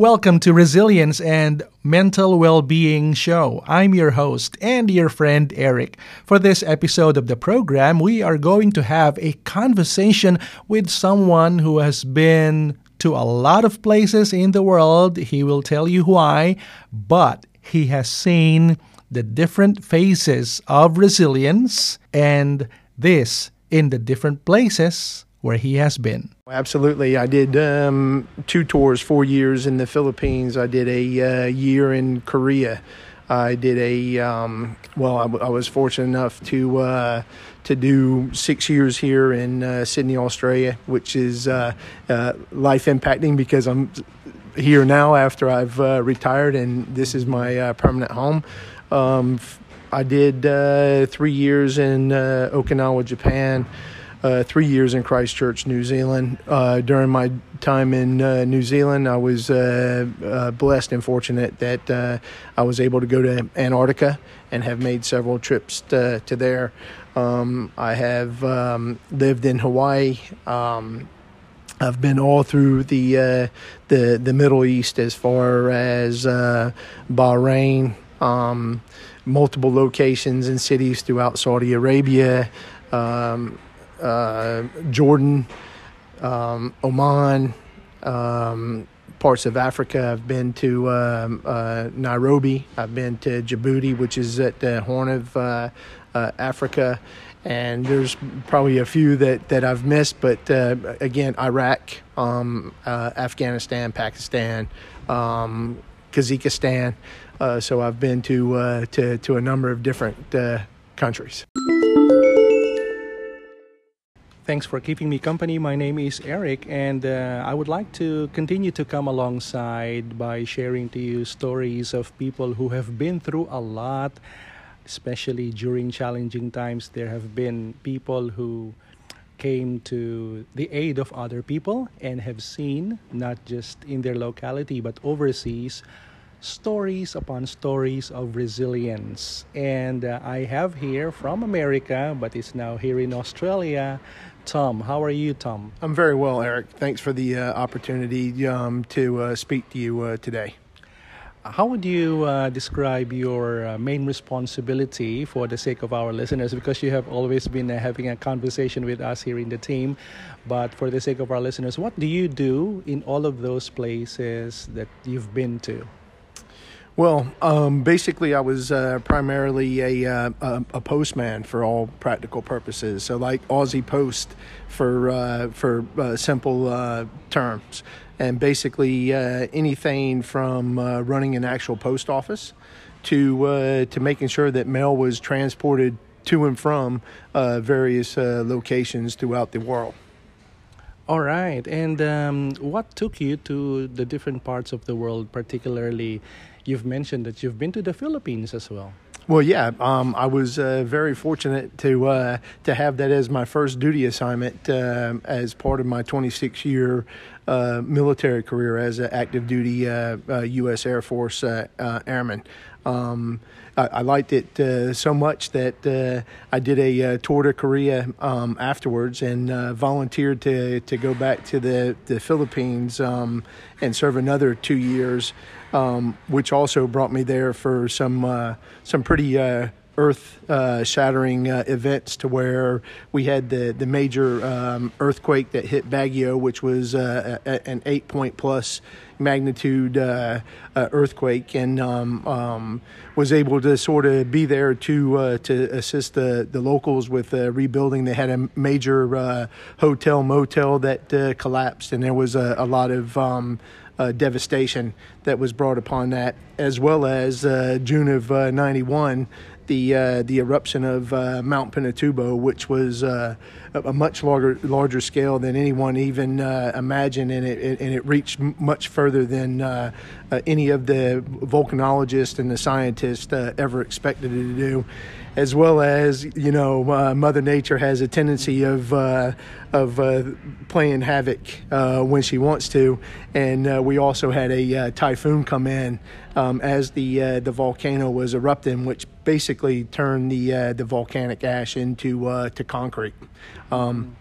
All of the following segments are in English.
Welcome to Resilience and Mental Well-Being Show. I'm your host and your friend Eric. For this episode of the program, we are going to have a conversation with someone who has been to a lot of places in the world. He will tell you why, but he has seen the different phases of resilience and this in the different places where he has been. Absolutely. I did um, two tours, four years in the Philippines. I did a uh, year in Korea. I did a um, well. I, w- I was fortunate enough to uh, to do six years here in uh, Sydney, Australia, which is uh, uh, life impacting because I'm here now after I've uh, retired, and this is my permanent home. Um, I did three years in Okinawa, Japan uh, three years in Christchurch, New Zealand. Uh, during my time in uh, New Zealand, I was uh, uh, blessed and fortunate that uh, I was able to go to Antarctica and have made several trips to, to there. Um, I have um, lived in Hawaii. Um, I've been all through the the the Middle East as far as Bahrain, um, multiple locations and cities throughout Saudi Arabia. Um, uh, Jordan, um, Oman, um, parts of Africa. I've been to um, uh, Nairobi. I've been to Djibouti, which is at the Horn of uh, uh Africa. And there's probably a few that, that I've missed, but uh, again, Iraq, um, uh, Afghanistan, Pakistan, um, Kazakhstan. so I've been to, to, to a number of different countries. Thanks for keeping me company. My name is Eric, and uh, I would like to continue to come alongside by sharing to you stories of people who have been through a lot, especially during challenging times. There have been people who came to the aid of other people and have seen, not just in their locality but overseas, stories upon stories of resilience. And uh, I have here from America, but it's now here in Australia, Tom. How are you, Tom? I'm very well, Eric. Thanks for the uh, opportunity um, to uh, speak to you uh, today. How would you uh, describe your uh, main responsibility for the sake of our listeners? Because you have always been uh, having a conversation with us here in the team, but for the sake of our listeners, what do you do in all of those places that you've been to? Well, um, basically, I was uh, primarily a, uh, a, a postman for all practical purposes. So, like Aussie Post for uh, for uh, simple uh, terms, and basically uh, anything from running an actual post office to to making sure that mail was transported to and from various locations throughout the world. All right. And um, what took you to the different parts of the world, particularly you've mentioned that you've been to the Philippines as well. Well, yeah, um, I was uh, very fortunate to uh, to have that as my first duty assignment uh, as part of my 26 year uh, military career as an active duty U.S. Uh, uh, Air Force airman. Um, I, I, liked it uh, so much that uh, I did a uh, tour to Korea um, afterwards and uh, volunteered to, to go back to the, the Philippines um, and serve another two years, um, which also brought me there for some uh, some pretty uh, earth uh, shattering uh, events to where we had the, the major um, earthquake that hit Baguio, which was uh, a, an eight point plus magnitude uh, uh, earthquake, and um, um, was able to sort of be there to uh, to assist the, the locals with rebuilding. They had a major hotel motel that collapsed, and there was a, a lot of um, uh, devastation that was brought upon that, as well as uh, June of '91, the uh, the eruption of uh, Mount Pinatubo, which was uh, a much larger larger scale than anyone even uh, imagined, and it, and it reached much further than uh, uh, any of the volcanologists and the scientists ever expected it to do. As well as you know, Mother Nature has a tendency of of playing havoc when she wants to, and we also had a typhoon come in um, as the the volcano was erupting, which basically turn the the volcanic ash into to concrete. Um,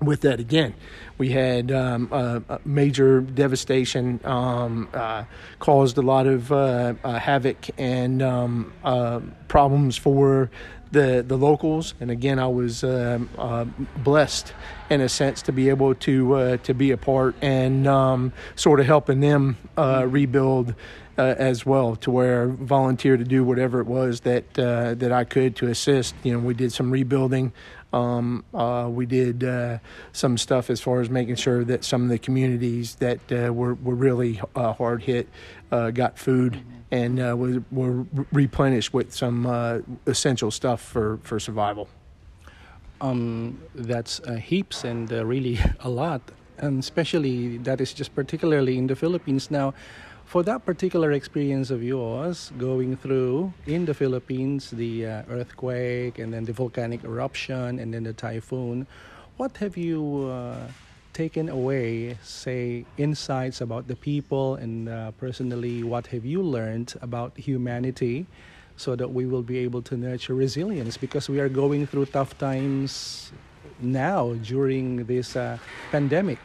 with that again we had um, uh, major devastation, um, uh, caused a lot of uh, uh, havoc and um, uh, problems for the the locals. And again, I was blessed in a sense to be able to to be a part and um, sort of helping them rebuild uh, as well, to where I volunteered to do whatever it was that uh, that I could to assist. You know, we did some rebuilding. Um, uh, we did uh, some stuff as far as making sure that some of the communities that uh, were were really uh, hard hit got food and were, replenished with some essential stuff for for survival. Um, that's heaps and really a lot, and especially that is just particularly in the Philippines now for that particular experience of yours going through in the Philippines the uh, earthquake and then the volcanic eruption and then the typhoon what have you uh, taken away say insights about the people and uh, personally what have you learned about humanity so that we will be able to nurture resilience? Because we are going through tough times now during this uh, pandemic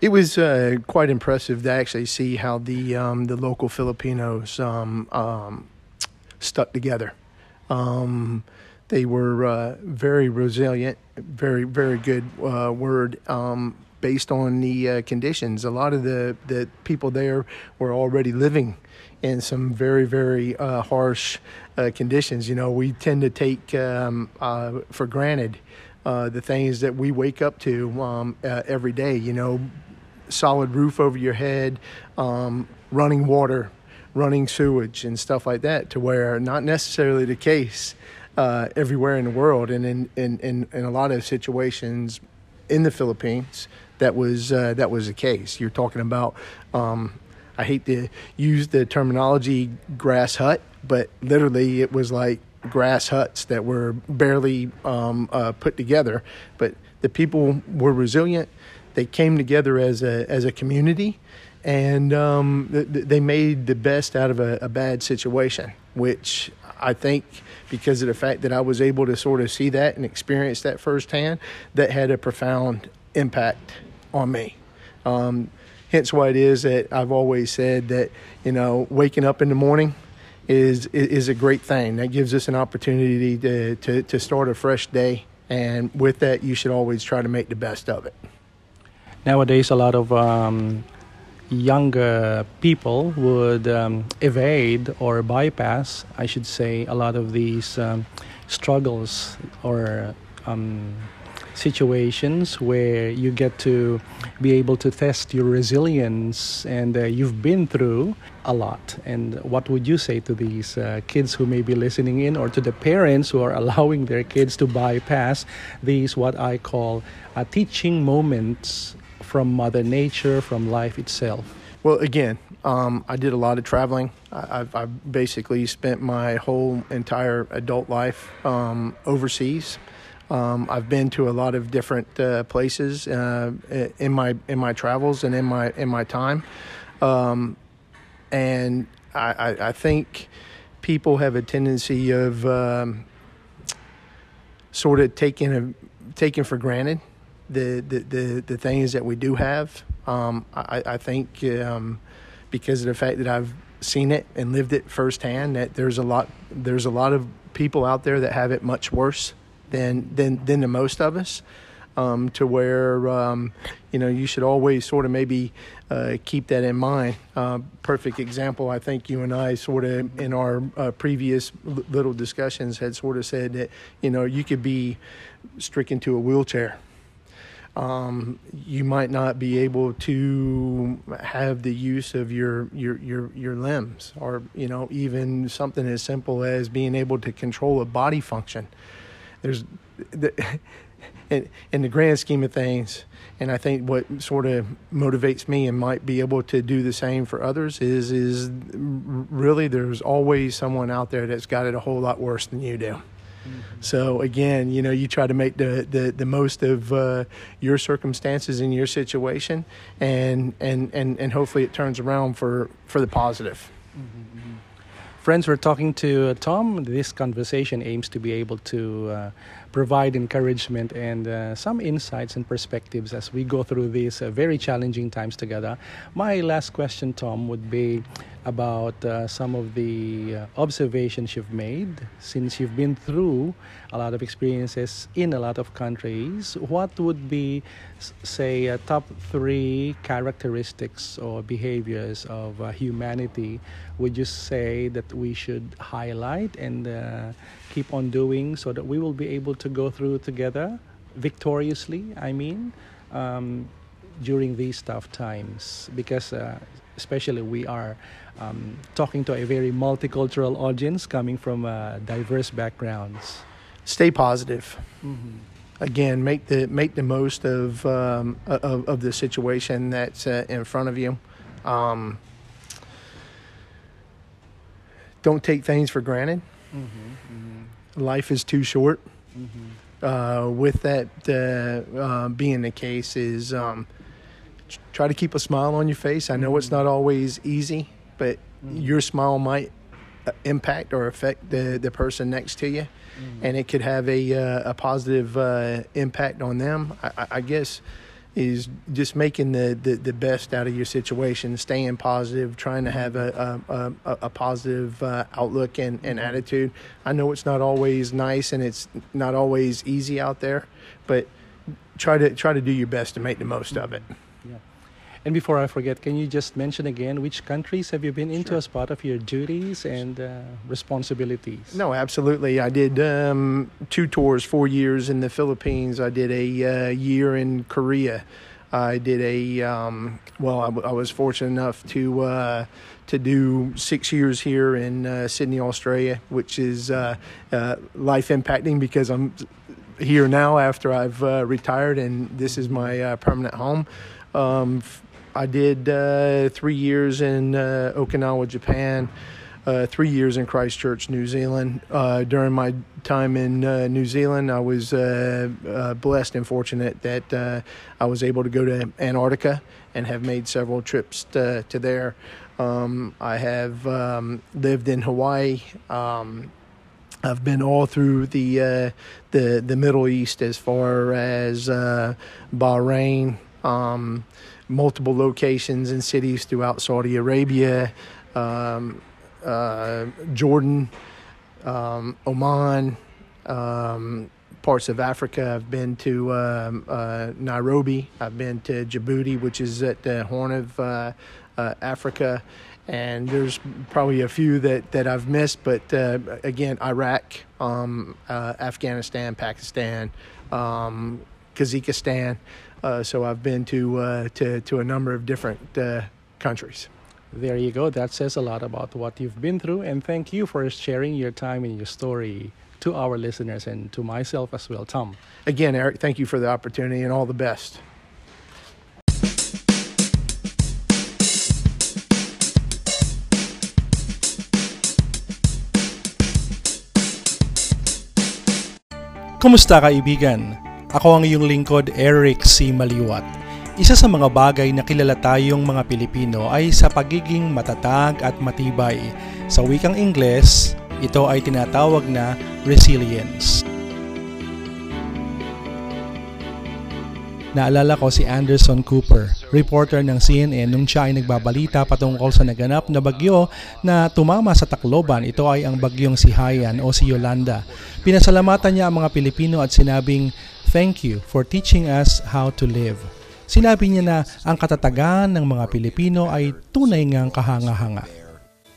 it was uh, quite impressive to actually see how the um, the local Filipinos um, um, stuck together. Um, they were uh, very resilient, very very good uh, word um, based on the uh, conditions. A lot of the the people there were already living in some very very uh, harsh uh, conditions. You know, we tend to take um, for granted. Uh, the things that we wake up to um, uh, every day. You know, solid roof over your head, um, running water, running sewage, and stuff like that, to where not necessarily the case uh, everywhere in the world. And in, in, in, in, a lot of situations in the Philippines, that was, uh, that was the case. You're talking about, um, I hate to use the terminology grass hut, but literally it was like grass huts that were barely um, uh, put together. But the people were resilient they came together as a as a community, and um, th- they made the best out of a, a bad situation. Which I think, because of the fact that I was able to sort of see that and experience that firsthand, that had a profound impact on me. Um, hence why it is that I've always said that you know waking up in the morning is is a great thing. That gives us an opportunity to to, to start a fresh day, and with that, you should always try to make the best of it nowadays a lot of um, younger people would um, evade or bypass, I should say, a lot of these um, struggles or um, situations where you get to be able to test your resilience and uh, you've been through a lot. And what would you say to these uh, kids who may be listening in or to the parents who are allowing their kids to bypass these, what I call uh, teaching moments from Mother Nature, from life itself? Well, again, um, I did a lot of traveling. I, have I've basically spent my whole entire adult life um, overseas. Um, I've been to a lot of different uh, places uh, in my in my travels and in my in my time, um, and I, I, I, think people have a tendency of um, sort of taking a taking for granted the, the, the, the things that we do have. Um, I, I think um, because of the fact that I've seen it and lived it firsthand, that there's a lot there's a lot of people out there that have it much worse than than than the most of us. Um, to where um, you know you should always sort of maybe uh, keep that in mind. Uh, perfect example, I think you and I sort of in our uh, previous little discussions had sort of said that you know you could be stricken to a wheelchair um, you might not be able to have the use of your, your your your limbs, or you know even something as simple as being able to control a body function. There's the, in, in the grand scheme of things, and I think what sort of motivates me and might be able to do the same for others is is really there's always someone out there that's got it a whole lot worse than you do. So again, you know, you try to make the the, the most of uh, your circumstances in your situation, and and and and hopefully it turns around for for the positive. Mm-hmm, mm-hmm. Friends, we're talking to Tom. This conversation aims to be able to uh, provide encouragement and uh, some insights and perspectives as we go through these uh, very challenging times together. My last question, Tom, would be about uh, some of the uh, observations you've made since you've been through a lot of experiences in a lot of countries. What would be, say, uh, top three characteristics or behaviors of uh, humanity would you say that we should highlight and keep on doing so that we will be able to go through together victoriously? I mean. Um, during these tough times because uh, especially we are um, talking to a very multicultural audience coming from uh, diverse backgrounds. Stay positive. Mm-hmm. Again, make the make the most of um, of, of, the situation that's uh, in front of you. Um, don't take things for granted. Mm-hmm, mm-hmm. Life is too short. Mm-hmm. Uh, with that uh, uh, being the case, is um, try to keep a smile on your face. I know it's not always easy, but mm-hmm. your smile might uh, impact or affect the, the person next to you, mm-hmm. and it could have a uh, a positive uh, impact on them. I, I, guess is just making the, the, the, best out of your situation, staying positive, trying to have a a, a, a positive uh, outlook and, and mm-hmm. attitude. I know it's not always nice and it's not always easy out there, but try to try to do your best to make the most of it. And before I forget, can you just mention again which countries have you been into sure. as part of your duties and uh, responsibilities? No, absolutely. I did um, two tours, four years in the Philippines. I did a uh, year in Korea. I did a um, well. I, w- I was fortunate enough to uh, to do six years here in uh, Sydney, Australia, which is uh, uh, life impacting because I'm here now after I've retired and this is my permanent home. Um, I did uh, three years in uh, Okinawa, Japan, uh, three years in Christchurch, New Zealand. Uh, during my time in uh, New Zealand, I was uh, blessed and fortunate that I was able to go to Antarctica and have made several trips to, to there. Um, I have um, lived in Hawaii. Um, I've been all through the the the Middle East as far as Bahrain, um, multiple locations in cities throughout Saudi Arabia, um, uh, Jordan, um, Oman, um, parts of Africa. I've been to um, uh, Nairobi. I've been to Djibouti, which is at the Horn of uh, uh, Africa. And there's probably a few that, that I've missed, but uh, again, Iraq, um, Afghanistan, Pakistan, um, Kazakhstan. Uh, so I've been to, uh, to, to a number of different uh, countries. There you go. That says a lot about what you've been through. And thank you for sharing your time and your story to our listeners and to myself as well, Tom. Again, Eric, thank you for the opportunity and all the best. Kumusta kaibigan? Ako ang iyong lingkod, Eric C. Maliwat. Isa sa mga bagay na kilala tayong mga Pilipino ay sa pagiging matatag at matibay. Sa wikang Ingles, ito ay tinatawag na resilience. Naalala ko si Anderson Cooper, reporter ng CNN nung siya ay nagbabalita patungkol sa naganap na bagyo na tumama sa Tacloban. Ito ay ang bagyong si Haiyan o si Yolanda. Pinasalamatan niya ang mga Pilipino at sinabing, Thank you for teaching us how to live. Sinabi niya na ang katatagan ng mga Pilipino ay tunay ngang kahanga-hanga.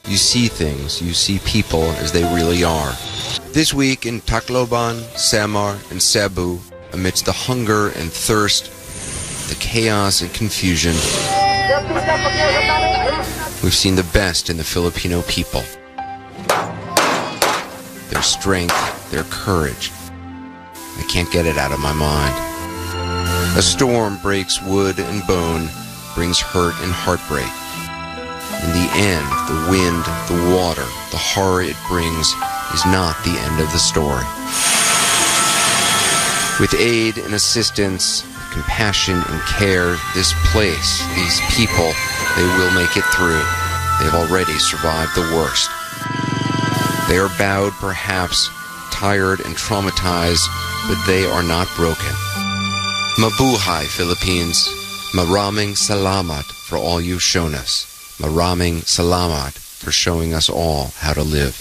You see things, you see people as they really are. This week in Tacloban, Samar, and Cebu, amidst the hunger and thirst, the chaos and confusion. We've seen the best in the Filipino people. Their strength, their courage. I can't get it out of my mind. A storm breaks wood and bone, brings hurt and heartbreak. In the end, the wind, the water, the horror it brings is not the end of the story. With aid and assistance, compassion and care, this place, these people, they will make it through. They've already survived the worst. They are bowed, perhaps, tired and traumatized, but they are not broken. Mabuhay, Philippines. Maraming salamat for all you've shown us. Maraming salamat for showing us all how to live.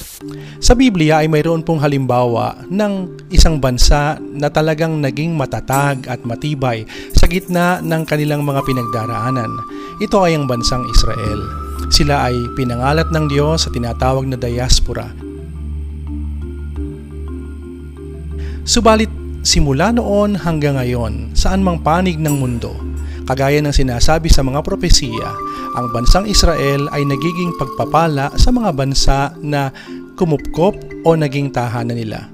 Sa Biblia ay mayroon pong halimbawa ng isang bansa na talagang naging matatag at matibay sa gitna ng kanilang mga pinagdaraanan. Ito ay ang bansang Israel. Sila ay pinangalat ng Diyos sa tinatawag na diaspora. Subalit simula noon hanggang ngayon, saan mang panig ng mundo, kagaya ng sinasabi sa mga propesiya, ang bansang Israel ay nagiging pagpapala sa mga bansa na kumupkop o naging tahanan nila.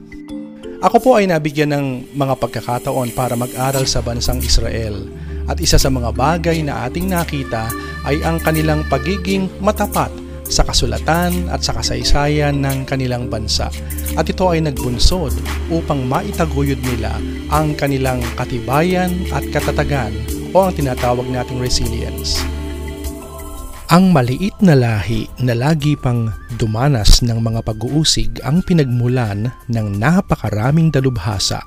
Ako po ay nabigyan ng mga pagkakataon para mag-aral sa bansang Israel at isa sa mga bagay na ating nakita ay ang kanilang pagiging matapat sa kasulatan at sa kasaysayan ng kanilang bansa. At ito ay nagbunsod upang maitaguyod nila ang kanilang katibayan at katatagan o ang tinatawag nating resilience. Ang maliit na lahi na lagi pang dumanas ng mga pag-uusig ang pinagmulan ng napakaraming dalubhasa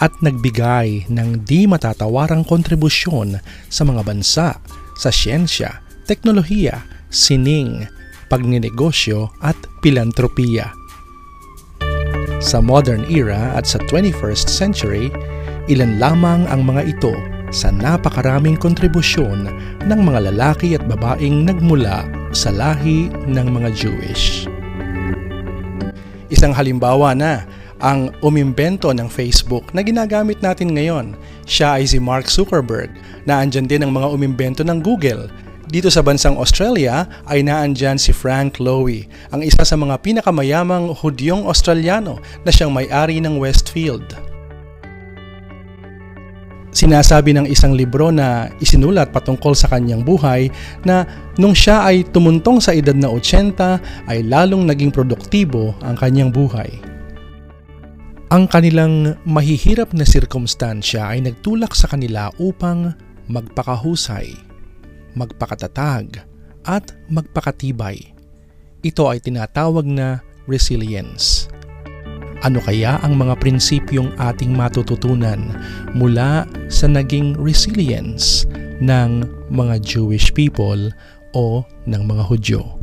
at nagbigay ng di matatawarang kontribusyon sa mga bansa, sa siyensya, teknolohiya, sining, pagninegosyo at pilantropiya. Sa modern era at sa 21st century, ilan lamang ang mga ito sa napakaraming kontribusyon ng mga lalaki at babaeng nagmula sa lahi ng mga Jewish. Isang halimbawa na ang umimbento ng Facebook na ginagamit natin ngayon. Siya ay si Mark Zuckerberg na andyan din ang mga umimbento ng Google dito sa bansang Australia ay naandyan si Frank Lowy, ang isa sa mga pinakamayamang Hudyong Australiano na siyang may-ari ng Westfield. Sinasabi ng isang libro na isinulat patungkol sa kanyang buhay na nung siya ay tumuntong sa edad na 80 ay lalong naging produktibo ang kanyang buhay. Ang kanilang mahihirap na sirkumstansya ay nagtulak sa kanila upang magpakahusay magpakatatag, at magpakatibay. Ito ay tinatawag na resilience. Ano kaya ang mga prinsipyong ating matututunan mula sa naging resilience ng mga Jewish people o ng mga Hudyo?